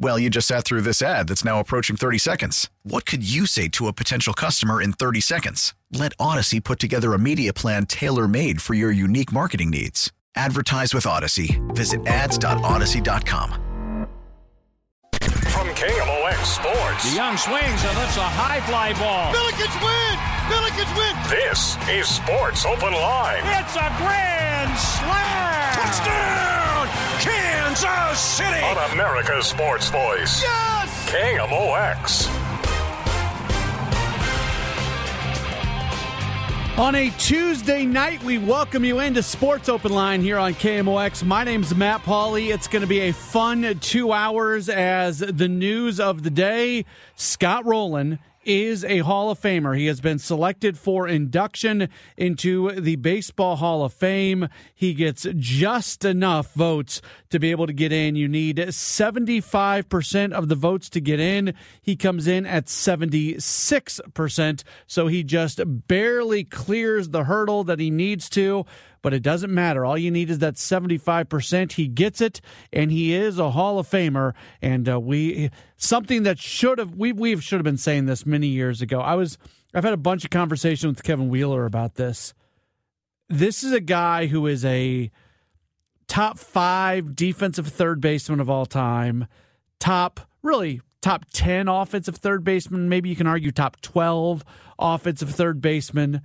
Well, you just sat through this ad that's now approaching 30 seconds. What could you say to a potential customer in 30 seconds? Let Audacy put together a media plan tailor made for your unique marketing needs. Advertise with Audacy. Visit ads.audacy.com. From KMOX Sports. The young swings and lifts a high fly ball. Billikens win! Billikens win! This is Sports Open Line. It's a grand slam! Touchdown! Kansas City! On America's Sports Voice. Yes! KMOX. On a Tuesday night, we welcome you into Sports Open Line here on KMOX. My name's Matt Pauley. It's going to be a fun two hours as the news of the day. Scott Rolen is a Hall of Famer. He has been selected for induction into the Baseball Hall of Fame. He gets just enough votes to be able to get in. You need 75% of the votes to get in. He comes in at 76%, so he just barely clears the hurdle that he needs to but it doesn't matter. All you need is that 75%. He gets it, and he is a Hall of Famer. And uh, we, something that should have, we, we should have been saying this many years ago. I was, I've had a bunch of conversation with Kevin Wheeler about this. This is a guy who is a top five defensive third baseman of all time, top, really, top 10 offensive third baseman. Maybe you can argue top 12 offensive third baseman.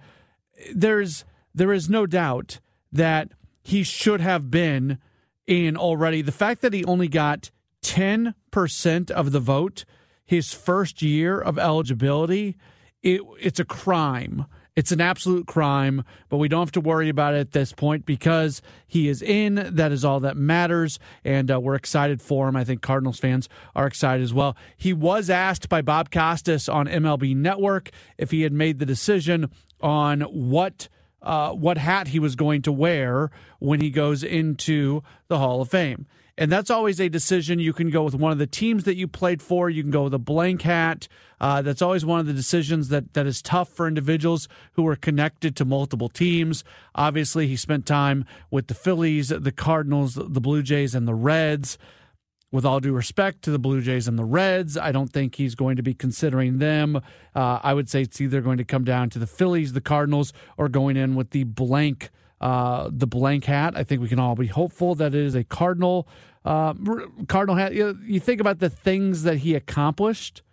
There's, there is no doubt that he should have been in already. The fact that he only got 10% of the vote his first year of eligibility, it, it's a crime. It's an absolute crime, but we don't have to worry about it at this point because he is in. That is all that matters, and uh, we're excited for him. I think Cardinals fans are excited as well. He was asked by Bob Costas on MLB Network if he had made the decision on what – uh, what hat he was going to wear when he goes into the Hall of Fame. And that's always a decision. You can go with one of the teams that you played for. You can go with a blank hat. Uh, that's always one of the decisions that, that is tough for individuals who are connected to multiple teams. Obviously, he spent time with the Phillies, the Cardinals, the Blue Jays, and the Reds with all due respect to the Blue Jays and the Reds, I don't think he's going to be considering them. Uh, I would say it's either going to come down to the Phillies, the Cardinals, or going in with the blank, uh, the blank hat. I think we can all be hopeful that it is a Cardinal, uh, Cardinal hat. You, you think about the things that he accomplished.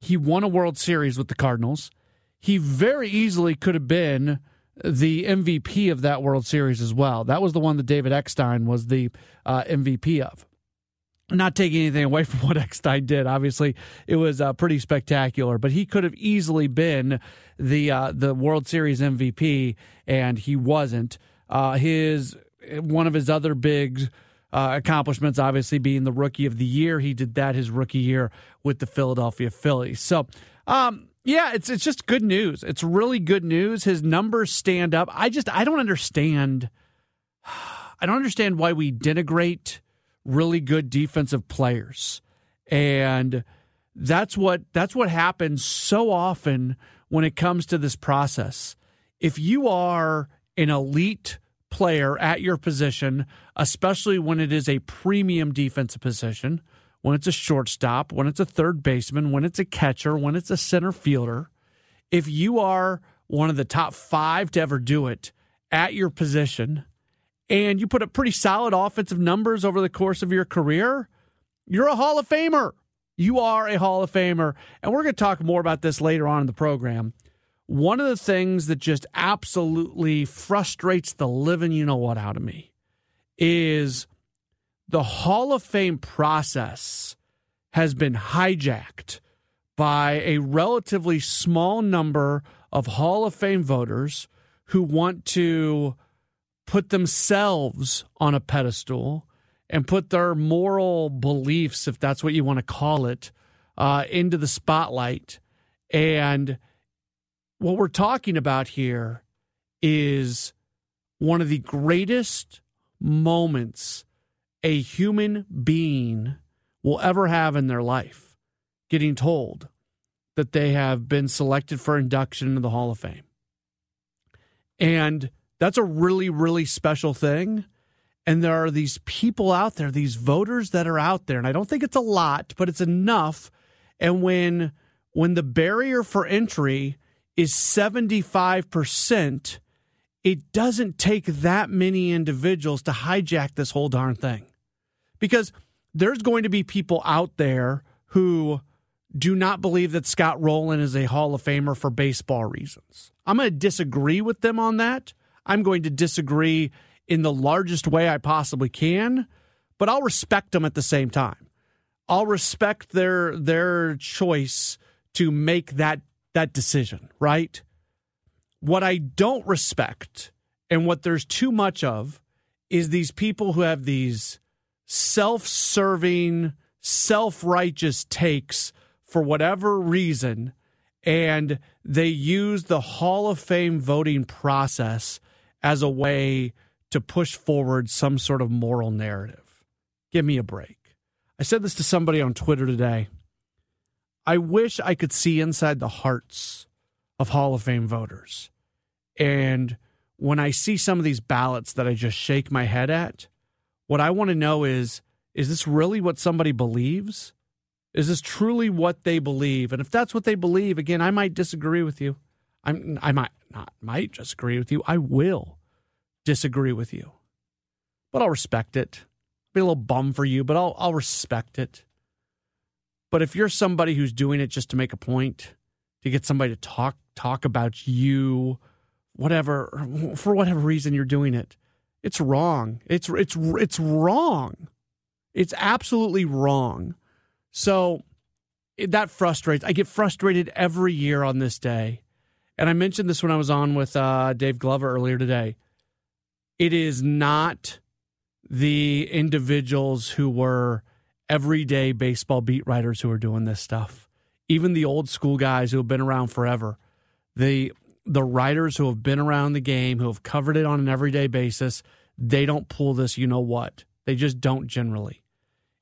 He won a World Series with the Cardinals. He very easily could have been the MVP of that World Series as well. That was the one that David Eckstein was the uh, MVP of not taking anything away from what Eckstein did. Obviously, it was uh, pretty spectacular, but he could have easily been the uh, the World Series MVP, and he wasn't. Uh, his one of his other big uh, accomplishments, obviously, being the Rookie of the Year. He did that his rookie year with the Philadelphia Phillies. So. Um, yeah, it's it's just good news. It's really good news. His numbers stand up. I just I don't understand. I don't understand why we denigrate really good defensive players. And that's what that's what happens so often when it comes to this process. If you are an elite player at your position, especially when it is a premium defensive position, when it's a shortstop, when it's a third baseman, when it's a catcher, when it's a center fielder, if you are one of the top 5 to ever do it at your position, and you put up pretty solid offensive numbers over the course of your career, you're a Hall of Famer. You are a Hall of Famer. And we're going to talk more about this later on in the program. One of the things that just absolutely frustrates the living you know what out of me is the Hall of Fame process has been hijacked by a relatively small number of Hall of Fame voters who want to put themselves on a pedestal and put their moral beliefs, if that's what you want to call it, uh, into the spotlight. And what we're talking about here is one of the greatest moments a human being will ever have in their life getting told that they have been selected for induction into the Hall of Fame. And that's a really, really special thing. And there are these people out there, these voters that are out there, and I don't think it's a lot, but it's enough. And when when the barrier for entry is 75%, it doesn't take that many individuals to hijack this whole darn thing. Because there's going to be people out there who do not believe that Scott Rolen is a Hall of Famer for baseball reasons. I'm going to disagree with them on that. I'm going to disagree in the largest way I possibly can, but I'll respect them at the same time. I'll respect their their choice to make that that decision, right? What I don't respect and what there's too much of is these people who have these self-serving, self-righteous takes for whatever reason and they use the Hall of Fame voting process as a way to push forward some sort of moral narrative. Give me a break. I said this to somebody on Twitter today. I wish I could see inside the hearts of Hall of Fame voters. And when I see some of these ballots that I just shake my head at, what I want to know is is this really what somebody believes? Is this truly what they believe? And if that's what they believe, again, I might disagree with you. I'm I might not might disagree with you. I will disagree with you. But I'll respect it. Be a little bum for you, but I'll I'll respect it. But if you're somebody who's doing it just to make a point, to get somebody to talk talk about you, whatever for whatever reason you're doing it, it's wrong. It's it's it's wrong. It's absolutely wrong. So that frustrates. I get frustrated every year on this day. And I mentioned this when I was on with uh, Dave Glover earlier today. It is not the individuals who were everyday baseball beat writers who are doing this stuff. Even the old school guys who have been around forever, the the writers who have been around the game, who have covered it on an everyday basis, they don't pull this. You know what? They just don't generally.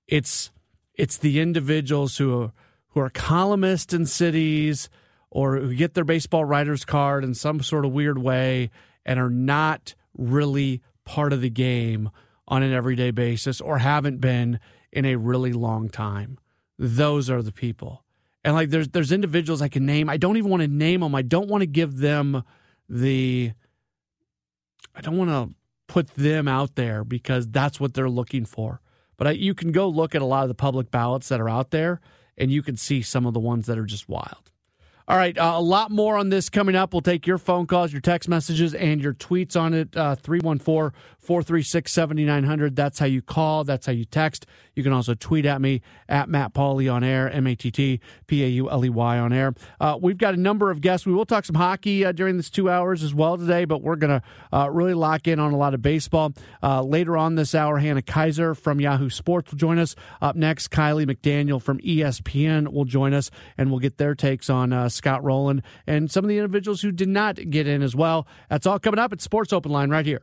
It's it's the individuals who are, who are columnists in cities or who get their baseball writer's card in some sort of weird way and are not really part of the game on an everyday basis or haven't been in a really long time. Those are the people. And like there's there's individuals I can name. I don't even want to name them. I don't want to give them the I don't want to put them out there because that's what they're looking for. But I, you can go look at a lot of the public ballots that are out there and you can see some of the ones that are just wild. All right, uh, a lot more on this coming up. We'll take your phone calls, your text messages, and your tweets on it. Uh, 314 436 7900. That's how you call. That's how you text. You can also tweet at me at Matt Pauley on air, M A T T P A U L E Y on air. Uh, we've got a number of guests. We will talk some hockey uh, during this two hours as well today, but we're going to uh, really lock in on a lot of baseball. Uh, later on this hour, Hannah Keyser from Yahoo Sports will join us. Up next, Kiley McDaniel from ESPN will join us, and we'll get their takes on Scott Rolen and some of the individuals who did not get in as well. That's all coming up at Sports Open Line right here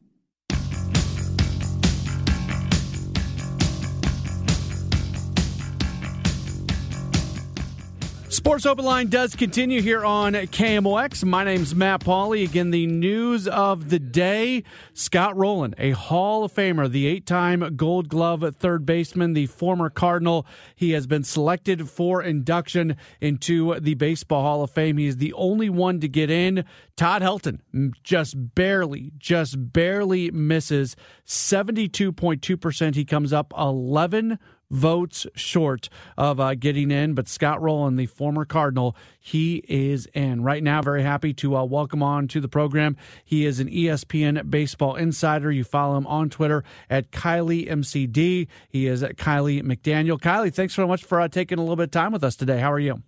Sports Open Line does continue here on KMOX. My name's Matt Pauley. Again, the news of the day Scott Rolen, a Hall of Famer, the eight time Gold Glove third baseman, the former Cardinal. He has been selected for induction into the Baseball Hall of Fame. He is the only one to get in. Todd Helton just barely, just barely misses 72.2%. He comes up 11 votes short of uh, getting in. But Scott Rolen, the former Cardinal, he is in. Right now, very happy to uh, welcome on to the program. He is an ESPN baseball insider. You follow him on Twitter at Kiley MCD. He is at Kiley McDaniel. Kiley, thanks so much for uh, taking a little bit of time with us today. How are you?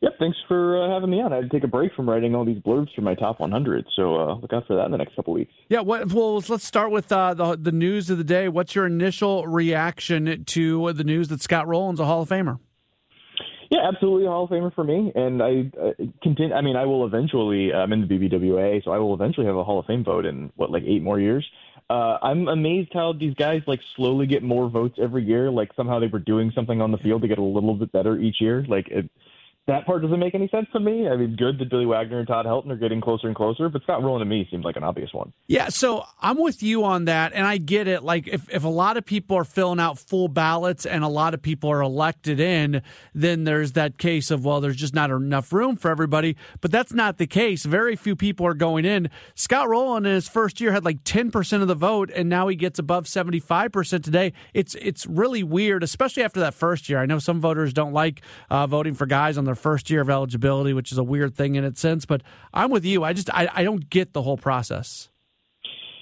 Yep, thanks for uh, having me on. I had to take a break from writing all these blurbs for my top 100, so uh, look out for that in the next couple weeks. Yeah, what, well, let's start with uh, the the news of the day. What's your initial reaction to the news that Scott Rolen's a Hall of Famer? Yeah, absolutely a Hall of Famer for me, and I uh, continue. I mean, I will eventually. I'm in the BBWA, so I will eventually have a Hall of Fame vote in what, like eight more years. Uh, I'm amazed how these guys like slowly get more votes every year. Like somehow they were doing something on the field to get a little bit better each year. Like it, that part doesn't make any sense to me. I mean, good that Billy Wagner and Todd Helton are getting closer and closer, but Scott Rolen to me seems like an obvious one. Yeah, so I'm with you on that, and I get it. Like, if, if a lot of people are filling out full ballots and a lot of people are elected in, then there's that case of, well, there's just not enough room for everybody. But that's not the case. Very few people are going in. Scott Rolen in his first year had like 10% of the vote, and now he gets above 75% today. It's, it's really weird, especially after that first year. I know some voters don't like uh, voting for guys on their first year of eligibility, which is a weird thing in its sense. But I'm with you. I just I, I don't get the whole process.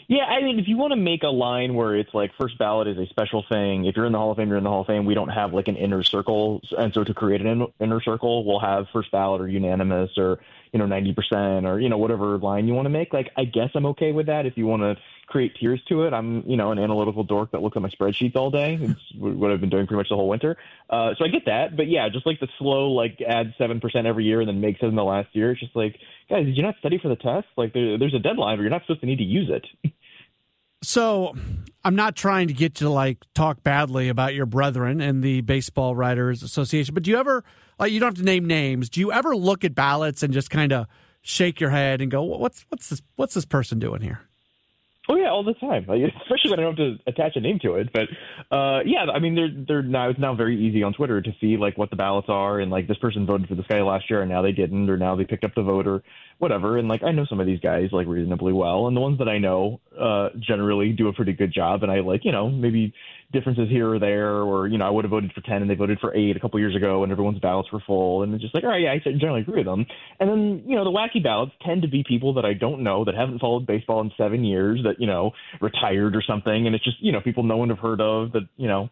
Yeah, I mean, if you want to make a line where it's like first ballot is a special thing, if you're in the Hall of Fame, you're in the Hall of Fame. We don't have like an inner circle, and so to create an inner circle, we'll have first ballot or unanimous or you know ninety percent or you know whatever line you want to make. Like, I guess I'm okay with that if you want to create tiers to it. I'm, you know, an analytical dork that looks at my spreadsheets all day. It's what I've been doing pretty much the whole winter. Uh, so I get that, but yeah, just like the slow, like add seven percent every year and then make seven the last year. It's just like, guys, did you not study for the test? Like, there, there's a deadline, but you're not supposed to need to use it. So, I'm not trying to get you to like talk badly about your brethren and the Baseball Writers Association, but do you ever, like, you don't have to name names. Do you ever look at ballots and just kind of shake your head and go, "What's what's this? What's this person doing here?" Oh yeah, all the time. Like, especially when I don't have to attach a name to it. But uh, yeah, I mean, they're they're now it's now very easy on Twitter to see like what the ballots are and like this person voted for this guy last year and now they didn't or now they picked up the vote or whatever. And like I know some of these guys like reasonably well, and the ones that I know uh, generally do a pretty good job. And I like you know maybe differences here or there, or you know, I would have voted for ten and they voted for eight a couple years ago, and everyone's ballots were full, and it's just like, all right, yeah, I generally agree with them. And then you know, the wacky ballots tend to be people that I don't know that haven't followed baseball in seven years, that you know, retired or something, and it's just you know, people no one have heard of that you know.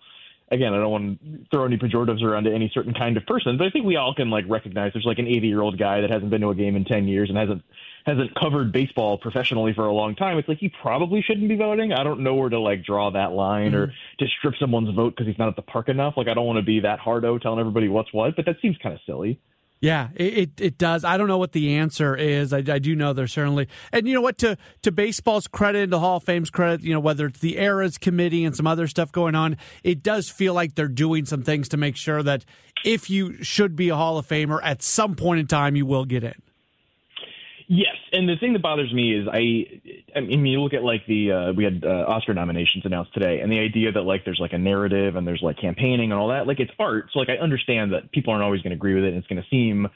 Again, I don't want to throw any pejoratives around to any certain kind of person, but I think we all can like recognize there's like an 80 year old guy that hasn't been to a game in 10 years and hasn't hasn't covered baseball professionally for a long time, it's like he probably shouldn't be voting. I don't know where to like draw that line mm-hmm. or to strip someone's vote because he's not at the park enough. Like I don't want to be that hardo telling everybody what's what, but that seems kind of silly. Yeah, it, it does. I don't know what the answer is. I, I do know there's certainly, and you know what? To to baseball's credit, and to Hall of Fame's credit, you know whether it's the eras committee and some other stuff going on, it does feel like they're doing some things to make sure that if you should be a Hall of Famer at some point in time, you will get in. Yes, and the thing that bothers me is I, I mean, you look at like the uh, we had uh, Oscar nominations announced today, and the idea that like there's like a narrative and there's like campaigning and all that, like it's art. So like I understand that people aren't always going to agree with it, and it's going to seem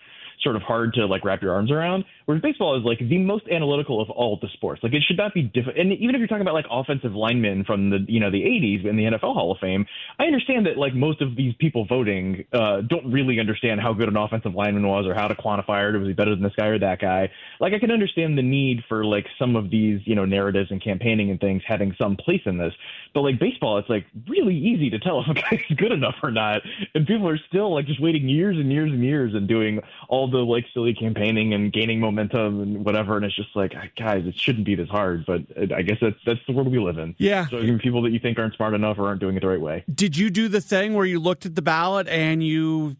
sort of hard to like wrap your arms around. Whereas baseball is like the most analytical of all the sports. Like it should not be different. And even if you're talking about like offensive linemen from the you know the 80s in the NFL Hall of Fame, I understand that like most of these people voting uh, don't really understand how good an offensive lineman was or how to quantify it. Was he better than this guy or that guy? Like I can understand the need for like some of these you know narratives and campaigning and things having some place in this. But like baseball, it's like really easy to tell if a guy's good enough or not, and people are still like just waiting years and years and years and doing all the like silly campaigning and gaining momentum and whatever. And it's just like, guys, it shouldn't be this hard. But I guess that's that's the world we live in. Yeah. So people that you think aren't smart enough or aren't doing it the right way. Did you do the thing where you looked at the ballot and you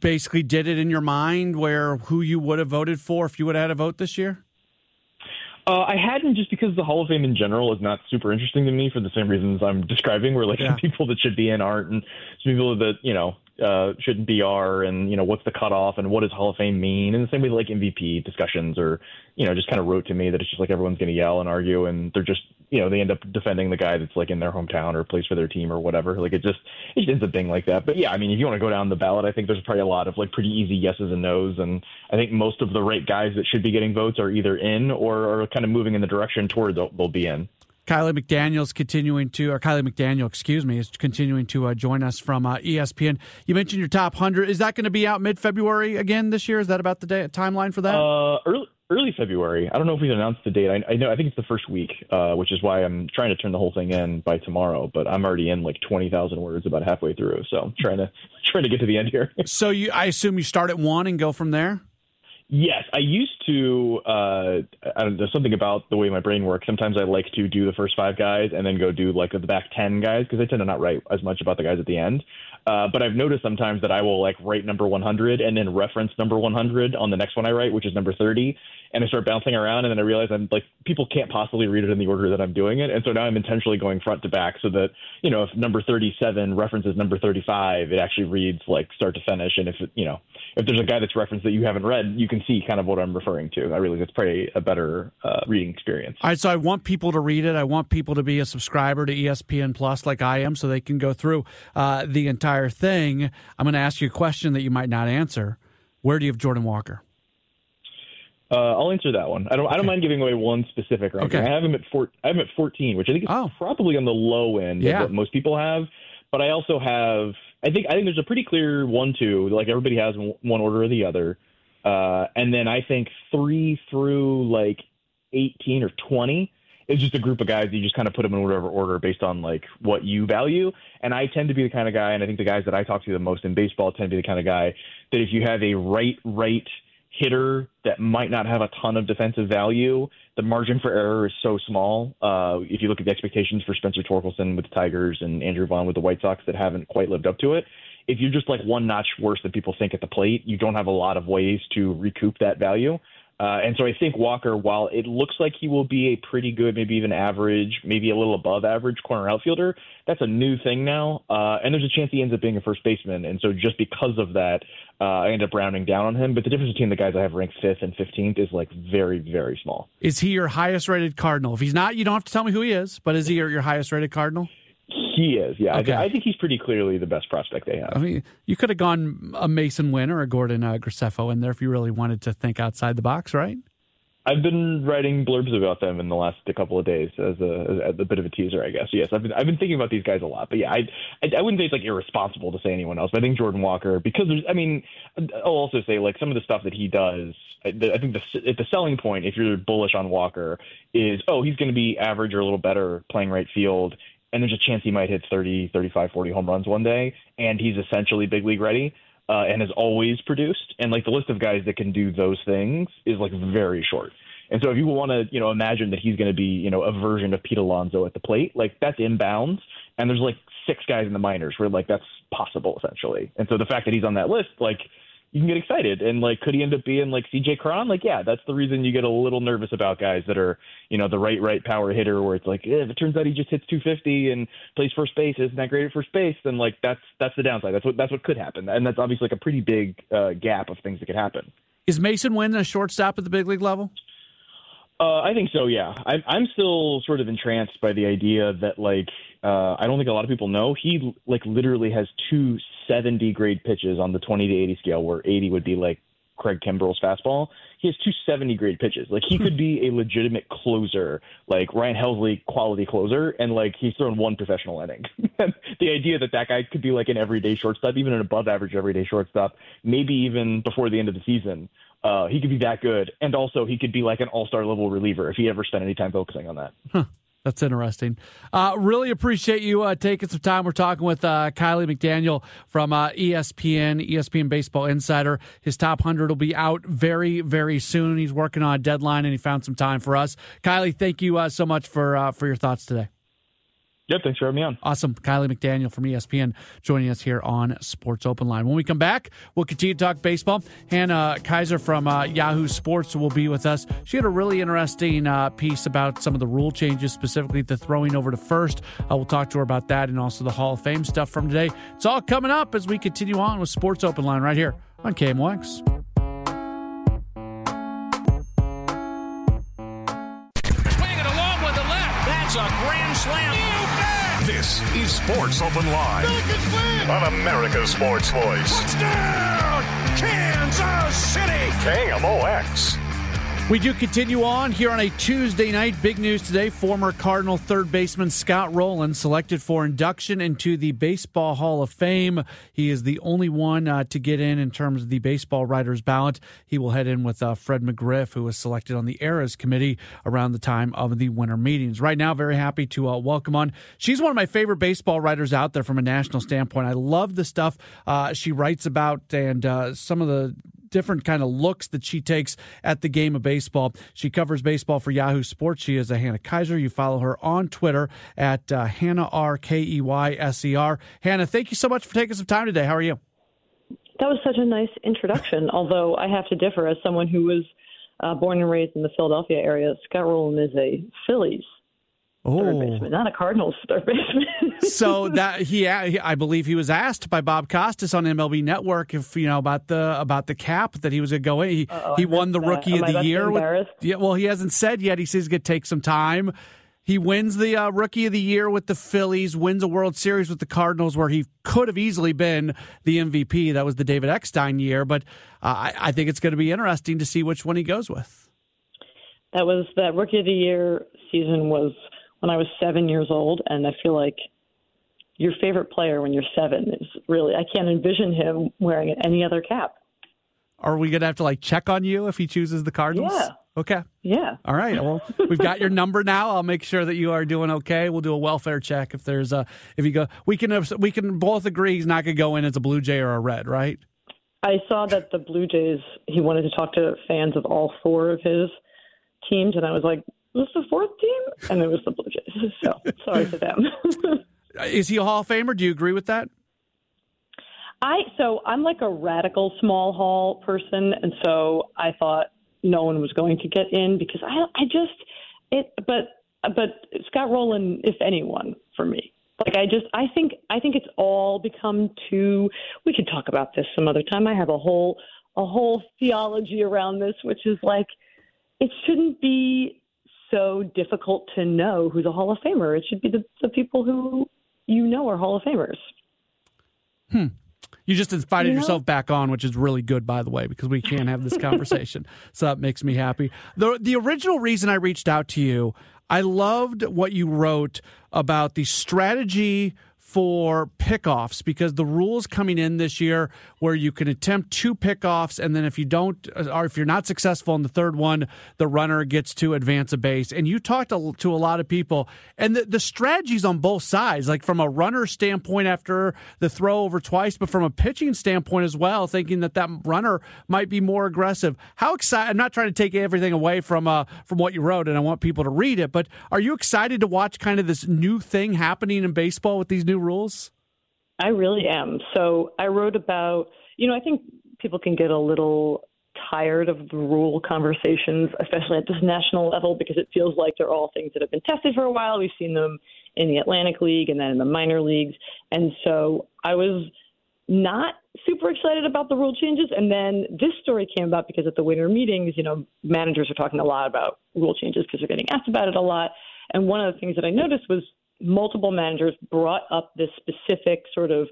basically did it in your mind where who you would have voted for if you would have had a vote this year? Uh, I hadn't just because the Hall of Fame in general is not super interesting to me for the same reasons I'm describing, where like yeah. people that should be in aren't, and people that you know uh, shouldn't be are, and you know what's the cutoff, and what does Hall of Fame mean, and the same way like MVP discussions, or you know just kind of wrote to me that it's just like everyone's going to yell and argue, and they're just you know they end up defending the guy that's like in their hometown or plays for their team or whatever. Like it just it just ends up being like that. But yeah, I mean if you want to go down the ballot, I think there's probably a lot of like pretty easy yeses and nos, and I think most of the right guys that should be getting votes are either in or are kind of moving in the direction toward they'll, they'll be in. Kiley McDaniel's continuing to, or Kiley McDaniel, excuse me, is continuing to uh, join us from uh, ESPN. You mentioned your top hundred. Is that going to be out mid February again this year? Is that about the day timeline for that? Uh, early early February. I don't know if we've announced the date. I, I know I think it's the first week, uh, which is why I'm trying to turn the whole thing in by tomorrow. But I'm already in like twenty thousand words about halfway through, so I'm trying to trying to get to the end here. so you, I assume you start at one and go from there. Yes, I used to. Uh, I don't, there's something about the way my brain works. Sometimes I like to do the first five guys and then go do like the back ten guys because I tend to not write as much about the guys at the end. Uh, but I've noticed sometimes that I will like write number 100 and then reference number 100 on the next one I write, which is number 30, and I start bouncing around, and then I realize I'm like people can't possibly read it in the order that I'm doing it, and so now I'm intentionally going front to back so that you know if number 37 references number 35, it actually reads like start to finish, and if you know if there's a guy that's referenced that you haven't read, you can see kind of what I'm referring to. I realize it's probably a better uh, reading experience. All right, so I want people to read it. I want people to be a subscriber to ESPN Plus like I am, so they can go through uh, the entire thing. I'm going to ask you a question that you might not answer. Where do you have Jordan Walker? Uh, I'll answer that one. I don't. Okay. I don't mind giving away one specific ranking. Okay. I have him at four. I have him at 14, which I think is oh. probably on the low end yeah. of what most people have. But I also have I think I think there's a pretty clear one two like everybody has one order or the other, uh, and then I think three through like eighteen or twenty is just a group of guys you just kind of put them in whatever order based on like what you value. And I tend to be the kind of guy, and I think the guys that I talk to the most in baseball tend to be the kind of guy that if you have a right right hitter that might not have a ton of defensive value, the margin for error is so small. Uh, if you look at the expectations for Spencer Torkelson with the Tigers and Andrew Vaughn with the White Sox that haven't quite lived up to it, if you're just like one notch worse than people think at the plate, you don't have a lot of ways to recoup that value. Uh, and so I think Walker, while it looks like he will be a pretty good, maybe even average, maybe a little above average corner outfielder, that's a new thing now. Uh, and there's a chance he ends up being a first baseman. And so just because of that, uh, I end up rounding down on him. But the difference between the guys I have ranked fifth and 15th is like very, very small. Is he your highest rated Cardinal? If he's not, you don't have to tell me who he is, but is he your, your highest rated Cardinal? He is, yeah. Okay. I, th- I, think he's pretty clearly the best prospect they have. I mean, you could have gone a Masyn Winn or a Gordon uh, Graceffo in there if you really wanted to think outside the box, right? I've been writing blurbs about them in the last couple of days as a, as a bit of a teaser, I guess. Yes, I've been I've been thinking about these guys a lot, but yeah, I I, I wouldn't say it's like irresponsible to say anyone else. But I think Jordan Walker because there's I mean I'll also say like some of the stuff that he does. I, I think the the selling point if you're bullish on Walker is oh he's going to be average or a little better playing right field and there's a chance he might hit 30, 35, 40 home runs one day, and he's essentially big league ready uh, and has always produced. And like the list of guys that can do those things is like very short. And so if you want to, you know, imagine that he's going to be, you know, a version of Pete Alonso at the plate, like that's inbounds. And there's like six guys in the minors where like that's possible essentially. And so the fact that he's on that list, like you can get excited. And like, could he end up being like CJ Cron? Like, yeah, that's the reason you get a little nervous about guys that are, you know, the right, right power hitter where it's like, eh, if it turns out he just hits 250 and plays first base, isn't that great at first base? Then like, that's, that's the downside. That's what, that's what could happen. And that's obviously like a pretty big uh, gap of things that could happen. Is Masyn Winn a shortstop at the big league level? Uh, I think so. Yeah, I'm, I'm still sort of entranced by the idea that like uh, I don't think a lot of people know he like literally has two 70 grade pitches on the 20 to 80 scale, where 80 would be like Craig Kimbrel's fastball. He has two 70 grade pitches. Like he could be a legitimate closer, like Ryan Helsley quality closer, and like he's thrown one professional inning. the idea that that guy could be like an everyday shortstop, even an above average everyday shortstop, maybe even before the end of the season, uh, he could be that good. And also he could be like an all star level reliever if he ever spent any time focusing on that. Huh. That's interesting. Uh, really appreciate you uh, taking some time. We're talking with uh, Kiley McDaniel from uh, ESPN, ESPN Baseball Insider. His top 100 will be out very, very soon. He's working on a deadline and he found some time for us. Kiley, thank you uh, so much for, uh, for your thoughts today. Yep, thanks for having me on. Awesome. Kiley McDaniel from ESPN joining us here on Sports Open Line. When we come back, we'll continue to talk baseball. Hannah Keyser from uh, Yahoo Sports will be with us. She had a really interesting uh, piece about some of the rule changes, specifically the throwing over to first. Uh, we'll talk to her about that and also the Hall of Fame stuff from today. It's all coming up as we continue on with Sports Open Line right here on KMOX. This is Sports Open Line on America's Sports Voice. Touchdown, Kansas City. KMOX. We do continue on here on a Tuesday night. Big news today. Former Cardinal third baseman Scott Rolen selected for induction into the Baseball Hall of Fame. He is the only one uh, to get in in terms of the baseball writers ballot. He will head in with uh, Fred McGriff, who was selected on the Eras Committee around the time of the winter meetings. Right now, very happy to uh, welcome on. She's one of my favorite baseball writers out there from a national standpoint. I love the stuff uh, she writes about and uh, some of the different kind of looks that she takes at the game of baseball. She covers baseball for Yahoo Sports. She is a Hannah Keyser. You follow her on Twitter at uh, Hannah R K E Y S E R. Hannah, thank you so much for taking some time today. How are you? That was such a nice introduction. Although I have to differ as someone who was uh, born and raised in the Philadelphia area. Scott Rolen is a Phillies third baseman, not a Cardinals third baseman. so that he, I believe he was asked by Bob Costas on MLB Network if you know about the about the cap that he was going to go in. He, Uh-oh, he won the. Rookie of the Year. With, yeah, well, he hasn't said yet. He says he's going to take some time. He wins the uh, Rookie of the Year with the Phillies, wins a World Series with the Cardinals, where he could have easily been the MVP. That was the David Eckstein year, but uh, I, I think it's going to be interesting to see which one he goes with. that was that rookie of the year season was when I was seven years old, and I feel like your favorite player when you're seven is really I can't envision him wearing any other cap. Are we going to have to like check on you if he chooses the Cardinals? Yeah. Okay. Yeah. All right. Well, we've got your number now. I'll make sure that you are doing okay. We'll do a welfare check if there's a if you go. We can we can both agree he's not going to go in as a Blue Jay or a Red, right? I saw that the Blue Jays he wanted to talk to fans of all four of his teams, and I was like, "Was the fourth team?" And it was the Blue Jays. So sorry to them. Is he a Hall of Famer? Do you agree with that? I so I'm like a radical small hall person, and so I thought no one was going to get in because I I just it but but Scott Rolen, if anyone, for me. Like I just I think I think it's all become too. We could talk about this some other time. I have a whole a whole theology around this, which is like it shouldn't be so difficult to know who's a Hall of Famer. It should be the, the people who you know are Hall of Famers. Hmm. You just invited You know? yourself back on, which is really good, by the way, because we can't have this conversation. so that makes me happy. The the original reason I reached out to you, I loved what you wrote about the strategy for pickoffs because the rules coming in this year where you can attempt two pickoffs and then if you don't or if you're not successful in the third one the runner gets to advance a base. And you talked to, to a lot of people. And the, the strategies on both sides like from a runner standpoint after the throw over twice but from a pitching standpoint as well thinking that that runner might be more aggressive. How excited i'm not trying to take everything away from uh from what you wrote and i want people to read it but are you excited to watch kind of this new thing happening in baseball with these new rules I really am. So I wrote about, you know, I think people can get a little tired of the rule conversations, especially at this national level, because it feels like they're all things that have been tested for a while. We've seen them in the Atlantic League and then in the minor leagues. And so I was not super excited about the rule changes. And then this story came about because at the winter meetings, you know, managers are talking a lot about rule changes because they're getting asked about it a lot. And one of the things that I noticed was multiple managers brought up this specific sort of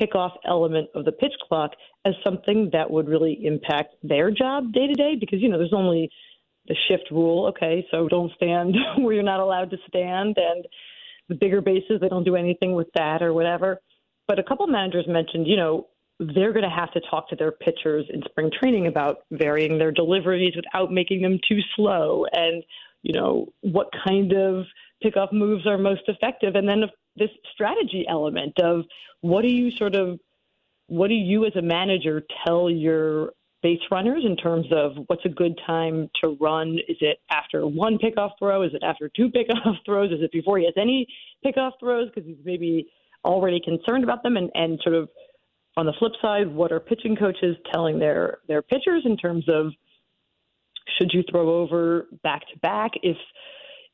pickoff element of the pitch clock as something that would really impact their job day to day because you know there's only the shift rule okay so don't stand where you're not allowed to stand and the bigger bases they don't do anything with that or whatever. But a couple managers mentioned you know they're going to have to talk to their pitchers in spring training about varying their deliveries without making them too slow and you know what kind of pickoff moves are most effective and then this strategy element of what do you sort of what do you as a manager tell your base runners in terms of what's a good time to run? Is it after one pickoff throw? Is it after two pickoff throws? Is it before he has any pickoff throws because he's maybe already concerned about them? And, and sort of on the flip side, what are pitching coaches telling their their pitchers in terms of should you throw over back to back if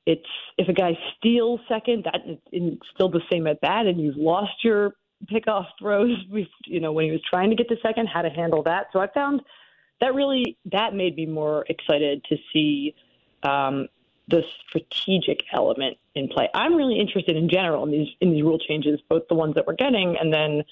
it's if a guy steals second, that it's still the same at bat, and you've lost your pickoff throws. You know when he was trying to get to second, how to handle that. So I found that really that made me more excited to see um, the strategic element in play. I'm really interested in general in these in these rule changes, both the ones that we're getting, and then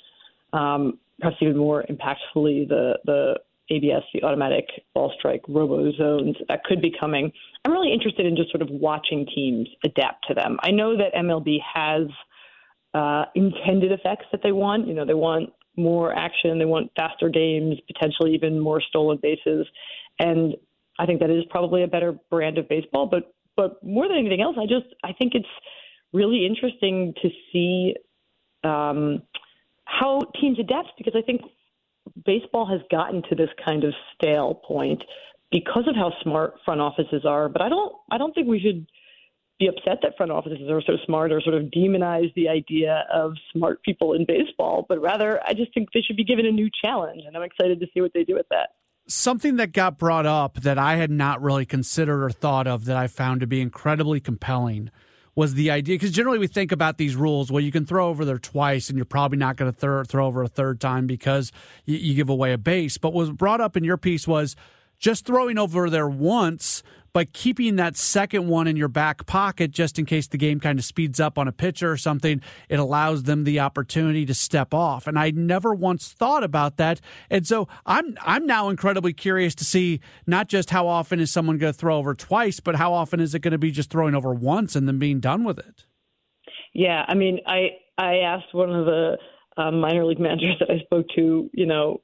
um, perhaps even more impactfully the the ABS, the automatic ball strike robo zones that could be coming. I'm really interested in just sort of watching teams adapt to them. I know that MLB has uh, intended effects that they want. You know, they want more action, they want faster games, potentially even more stolen bases, and I think that is probably a better brand of baseball. But but more than anything else, I just I think it's really interesting to see um, how teams adapt because I think baseball has gotten to this kind of stale point because of how smart front offices are. But I don't I don't think we should be upset that front offices are so smart or sort of demonize the idea of smart people in baseball, but rather I just think they should be given a new challenge and I'm excited to see what they do with that. Something that got brought up that I had not really considered or thought of that I found to be incredibly compelling was the idea because generally we think about these rules well you can throw over there twice and you're probably not going to throw, over a third time because you, you give away a base. But what was brought up in your piece was just throwing over there once but keeping that second one in your back pocket just in case the game kind of speeds up on a pitcher or something, it allows them the opportunity to step off. And I never once thought about that. And so I'm I'm now incredibly curious to see not just how often is someone going to throw over twice, but how often is it going to be just throwing over once and then being done with it. Yeah, I mean, I I asked one of the um, minor league managers that I spoke to, you know,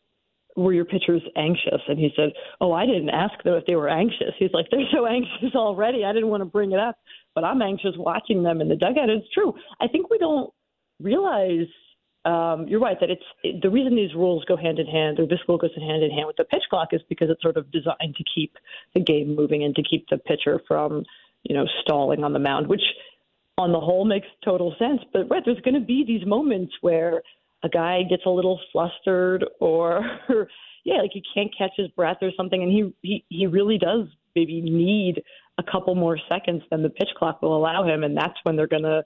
were your pitchers anxious? And he said, Oh, I didn't ask them if they were anxious. He's like, They're so anxious already. I didn't want to bring it up, but I'm anxious watching them in the dugout. It's true. I think we don't realize. Um, you're right that it's it, the reason these rules go hand in hand, or this rule goes hand in hand with the pitch clock, is because it's sort of designed to keep the game moving and to keep the pitcher from, you know, stalling on the mound, which on the whole makes total sense. But right, there's going to be these moments where a guy gets a little flustered or yeah, like he can't catch his breath or something and he he, he really does maybe need a couple more seconds than the pitch clock will allow him and that's when they're going to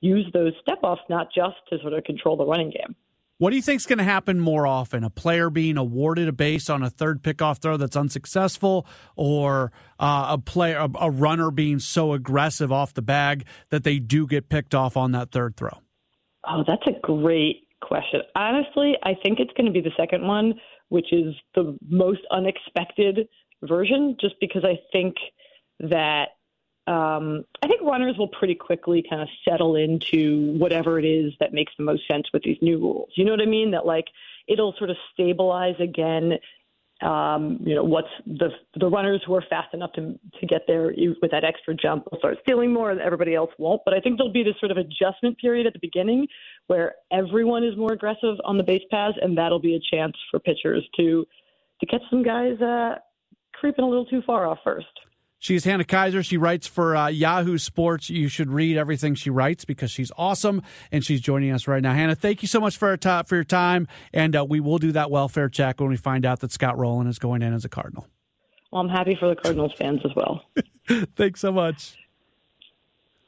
use those step offs not just to sort of control the running game. What do you think is going to happen more often? A player being awarded a base on a third pickoff throw that's unsuccessful, or uh, a player, a, a runner being so aggressive off the bag that they do get picked off on that third throw? Oh, that's a great question. Honestly, I think it's going to be the second one, which is the most unexpected version, just because I think that um, I think runners will pretty quickly kind of settle into whatever it is that makes the most sense with these new rules. You know what I mean? That like it'll sort of stabilize again um, you know, what's the the runners who are fast enough to to get there with that extra jump will start stealing more, and everybody else won't. But I think there'll be this sort of adjustment period at the beginning where everyone is more aggressive on the base paths, and that'll be a chance for pitchers to to catch some guys uh, creeping a little too far off first. She's Hannah Keyser. She writes for uh, Yahoo Sports. You should read everything she writes because she's awesome, and she's joining us right now. Hannah, thank you so much for ta- for your time, and uh, we will do that welfare check when we find out that Scott Rolen is going in as a Cardinal. Well, I'm happy for the Cardinals fans as well. Thanks so much.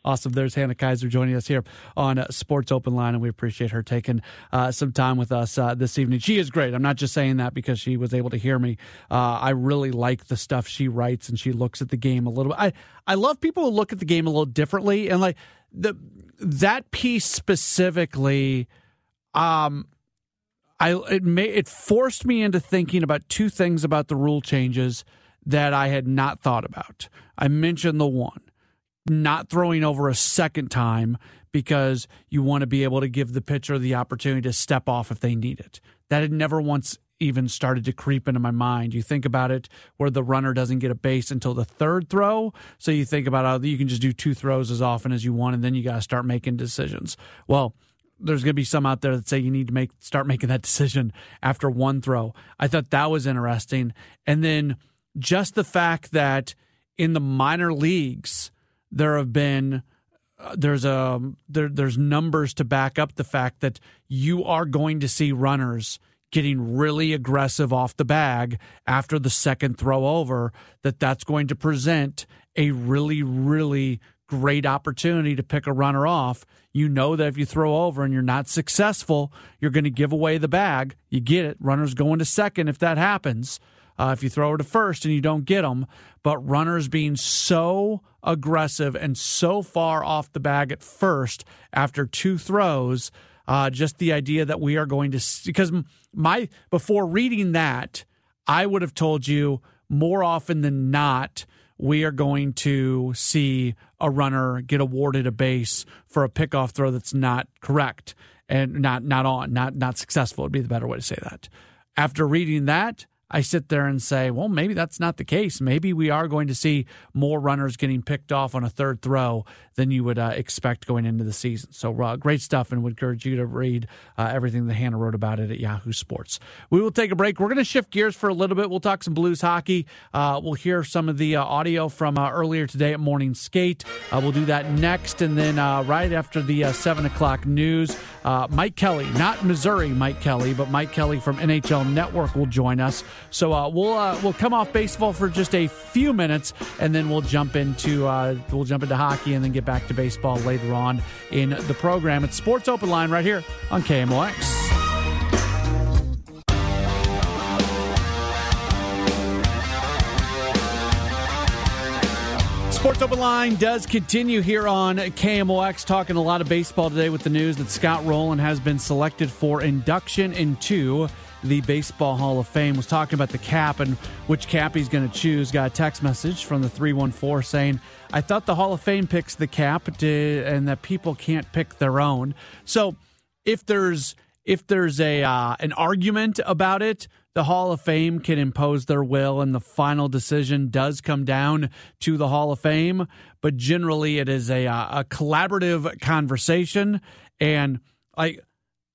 Awesome. There's Hannah Keyser joining us here on Sports Open Line, and we appreciate her taking uh, some time with us uh, this evening. She is great. I'm not just saying that because she was able to hear me. Uh, I really like the stuff she writes, and she looks at the game a little. bit. I I love people who look at the game a little differently, and like the that piece specifically. Um, I it may it forced me into thinking about two things about the rule changes that I had not thought about. I mentioned the one, not throwing over a second time because you want to be able to give the pitcher the opportunity to step off if they need it. That had never once even started to creep into my mind. You think about it where the runner doesn't get a base until the third throw. So you think about how you can just do two throws as often as you want, and then you got to start making decisions. Well, there's going to be some out there that say you need to make start making that decision after one throw. I thought that was interesting. And then just the fact that in the minor leagues there have been uh, there's a there, there's numbers to back up the fact that you are going to see runners getting really aggressive off the bag after the second throw over that that's going to present a really really great opportunity to pick a runner off. You know that if you throw over and you're not successful you're going to give away the bag. You get it. Runners going to second if that happens uh, if you throw it to first and you don't get them but runners being so aggressive and so far off the bag at first after two throws uh, just the idea that we are going to because my before reading that, I would have told you more often than not we are going to see a runner get awarded a base for a pickoff throw that's not correct and not not on, not not successful would be the better way to say that. After reading that, I sit there and say, well, maybe that's not the case. Maybe we are going to see more runners getting picked off on a third throw than you would uh, expect going into the season. So, uh, great stuff, and would encourage you to read uh, everything that Hannah wrote about it at Yahoo Sports. We will take a break. We're going to shift gears for a little bit. We'll talk some Blues hockey. Uh, we'll hear some of the uh, audio from earlier today at Morning Skate. we'll do that next, and then right after the 7 o'clock news, Mike Kelly, not Missouri Mike Kelly, but Mike Kelly from NHL Network will join us. So we'll we'll come off baseball for just a few minutes, and then we'll jump into we'll jump into hockey, and then get back to baseball later on in the program. It's Sports Open Line right here on KMOX. Sports Open Line does continue here on KMOX, talking a lot of baseball today with the news that Scott Rolen has been selected for induction into the Baseball Hall of Fame, was talking about the cap and which cap he's going to choose. Got a text message from the 314 saying, I thought the Hall of Fame picks the cap and that people can't pick their own. So if there's if there's a uh, an argument about it, the Hall of Fame can impose their will, and the final decision does come down to the Hall of Fame. But generally, it is a uh, a collaborative conversation, and like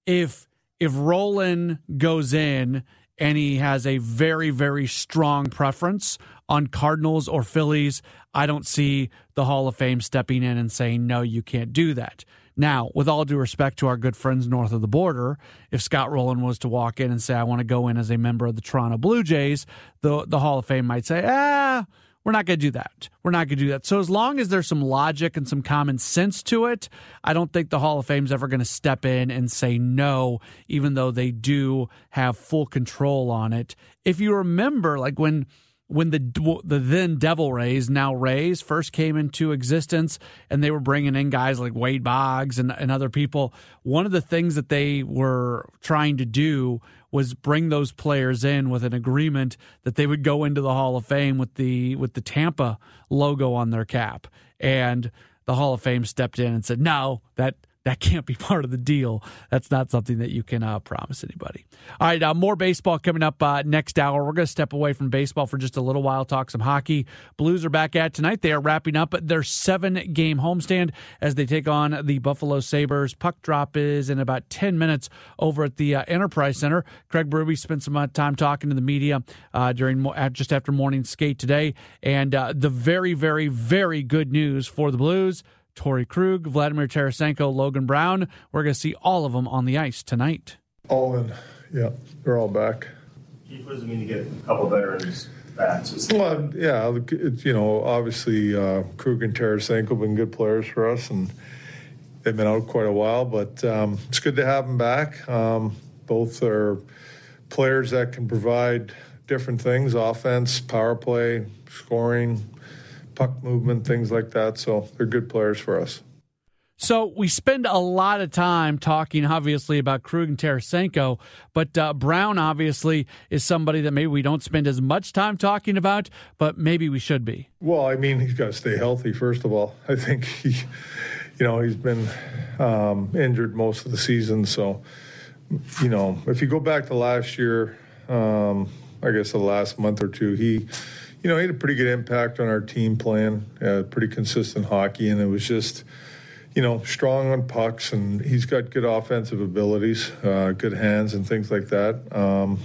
if if Rolen goes in and he has a very, very strong preference on Cardinals or Phillies, I don't see the Hall of Fame stepping in and saying, no, you can't do that. Now, with all due respect to our good friends north of the border, if Scott Rolen was to walk in and say, I want to go in as a member of the Toronto Blue Jays, the, the Hall of Fame might say, ah, we're not going to do that. We're not going to do that. So as long as there's some logic and some common sense to it, I don't think the Hall of Fame's ever going to step in and say no, even though they do have full control on it. If you remember, like when when the the then Devil Rays, now Rays, first came into existence, and they were bringing in guys like Wade Boggs and, and other people. One of the things that they were trying to do was bring those players in with an agreement that they would go into the Hall of Fame with the with the Tampa logo on their cap. And the Hall of Fame stepped in and said, "No, that that can't be part of the deal. That's not something that you can uh, promise anybody. All right, uh, more baseball coming up uh, next hour. We're going to step away from baseball for just a little while, talk some hockey. Blues are back at tonight. They are wrapping up their seven game homestand as they take on the Buffalo Sabres. Puck drop is in about 10 minutes over at the uh, Enterprise Center. Craig Berube spent some uh, time talking to the media uh, during just after morning skate today. And the very, very, very good news for the Blues Torey Krug, Vladimir Tarasenko, Logan Brown. We're going to see all of them on the ice tonight. All in. Yeah, they're all back. Keith, what does it mean to get a couple veterans back? Well, yeah, it's, you know, obviously uh, Krug and Tarasenko have been good players for us, and they've been out quite a while, but um, it's good to have them back. Um, both are players that can provide different things offense, power play, scoring, puck movement, things like that. So they're good players for us. So we spend a lot of time talking, obviously, about Krug and Tarasenko, but uh, Brown obviously is somebody that maybe we don't spend as much time talking about, but maybe we should be. Well, I mean, he's got to stay healthy first of all. I think he, you know, he's been um, injured most of the season, so you know, if you go back to last year, um, I guess the last month or two, he you know, he had a pretty good impact on our team playing, uh, pretty consistent hockey, and it was just, you know, strong on pucks, and he's got good offensive abilities, uh, good hands, and things like that. Um,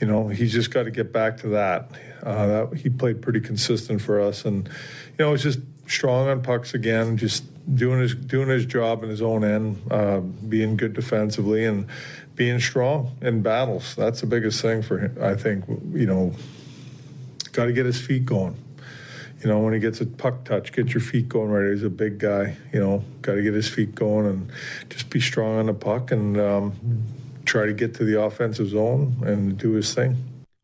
you know, he's just got to get back to that. Uh, that. He played pretty consistent for us, and you know, it's just strong on pucks again, just doing his doing his job in his own end, uh, being good defensively, and being strong in battles. That's the biggest thing for him. I think you know got to get his feet going. You know, when he gets a puck touch, get your feet going right. He's a big guy. You know, got to get his feet going and just be strong on the puck and um, try to get to the offensive zone and do his thing.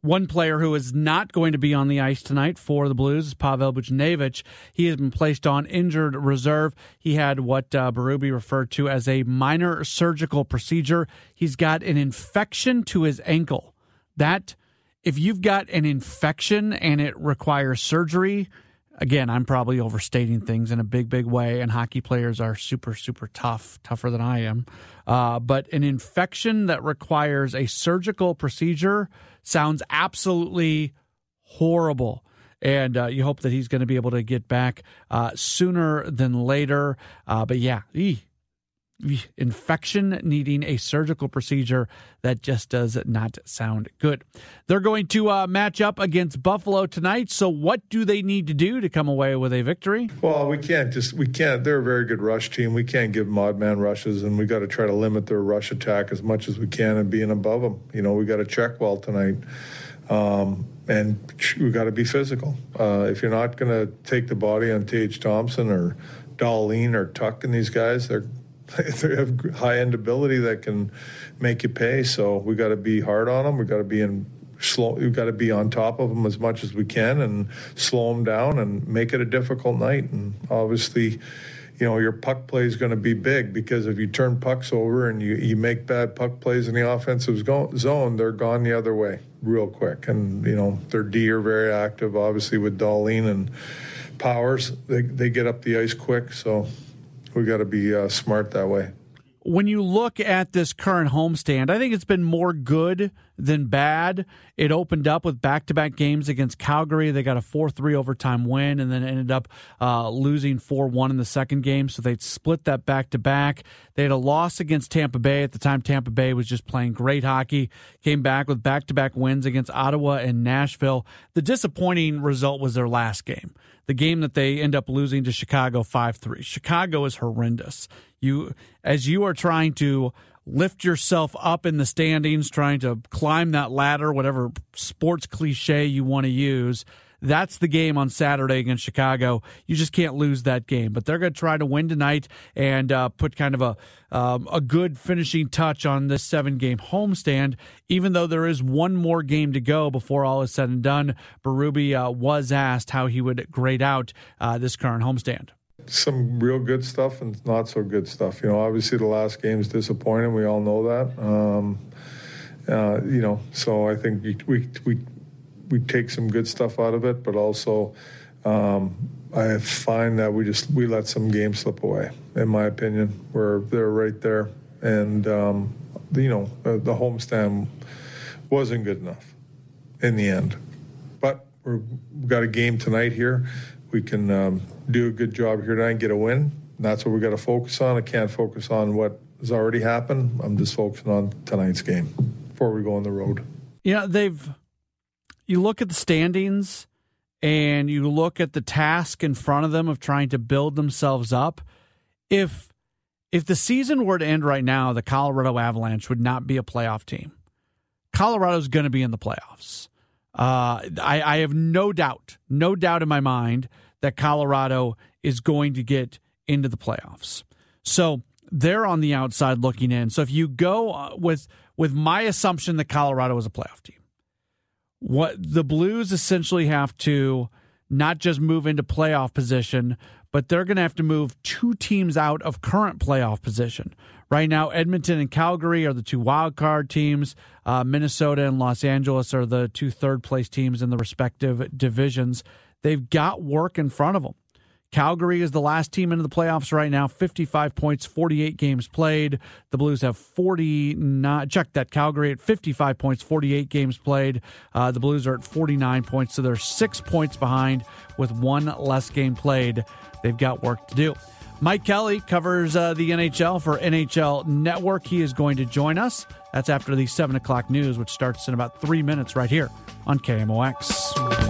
One player who is not going to be on the ice tonight for the Blues is Pavel Buchnevich. He has been placed on injured reserve. He had what uh, referred to as a minor surgical procedure. He's got an infection to his ankle. That if you've got an infection and it requires surgery, again, I'm probably overstating things in a big, big way, and hockey players are super, super tough, tougher than I am. Uh, but an infection that requires a surgical procedure sounds absolutely horrible. And uh, you hope that he's going to be able to get back uh, sooner than later. Uh, but yeah, infection needing a surgical procedure that just does not sound good. They're going to uh, match up against Buffalo tonight. So, what do they need to do to come away with a victory? Well, we can't just we can't. They're a very good rush team. We can't give them odd man rushes, and we got to try to limit their rush attack as much as we can and being above them. You know, we got to check well tonight. Um, and we got to be physical. Uh, if you're not going to take the body on T.H. Thompson or Dahlin or Tuch and these guys, they're they have high end ability that can make you pay. So we got to be hard on them. We got to be in slow. We've got to be on top of them as much as we can and slow them down and make it a difficult night. And obviously, you know, your puck play is going to be big because if you turn pucks over and you, you make bad puck plays in the offensive zone, they're gone the other way real quick. And, you know, their D are very active, obviously, with Dahlin and Powers. They, they get up the ice quick. So we got to be uh, smart that way. When you look at this current homestand, I think it's been more good than bad. It opened up with back to back games against Calgary. They got a 4 3 overtime win and then ended up uh, losing 4 1 in the second game. So they split that back to back. They had a loss against Tampa Bay. At the time, Tampa Bay was just playing great hockey. Came back with back to back wins against Ottawa and Nashville. The disappointing result was their last game the game that they end up losing to Chicago 5-3. Chicago is horrendous. You as you are trying to lift yourself up in the standings, trying to climb that ladder, whatever sports cliche you want to use, that's the game on Saturday against Chicago. You just can't lose that game. But they're going to try to win tonight and uh, put kind of a um, a good finishing touch on this seven game homestand. Even though there is one more game to go before all is said and done, Berube uh, was asked how he would grade out uh, this current homestand some real good stuff and not so good stuff. You know, obviously the last game is disappointing. We all know that. Um, uh, you know, so I think we, we, we we take some good stuff out of it, but also um, I find that we just we let some games slip away. In my opinion, where they're right there, and um, you know the, the homestand wasn't good enough in the end. But we've got a game tonight here. We can um, do a good job here tonight, and get a win. That's what we got to focus on. I can't focus on what has already happened. I'm just focusing on tonight's game before we go on the road. Yeah, they've you look at the standings and you look at the task in front of them of trying to build themselves up. If if the season were to end right now, the Colorado Avalanche would not be a playoff team. Colorado's going to be in the playoffs. Uh, I, I have no doubt, no doubt in my mind that Colorado is going to get into the playoffs. So they're on the outside looking in. So if you go uh, with with my assumption that Colorado is a playoff team, what the Blues essentially have to not just move into playoff position, but they're going to have to move two teams out of current playoff position. Right now, Edmonton and Calgary are the two wild card teams. Uh, Minnesota and Los Angeles are the two third place teams in the respective divisions. They've got work in front of them. Calgary is the last team into the playoffs right now, 55 points, 48 games played. The Blues have 49. Check that. Calgary at 55 points, 48 games played. Uh, the Blues are at 49 points, so they're six points behind with one less game played. They've got work to do. Mike Kelly covers uh, the NHL for NHL Network. He is going to join us. That's after the 7 o'clock news, which starts in about three minutes right here on KMOX.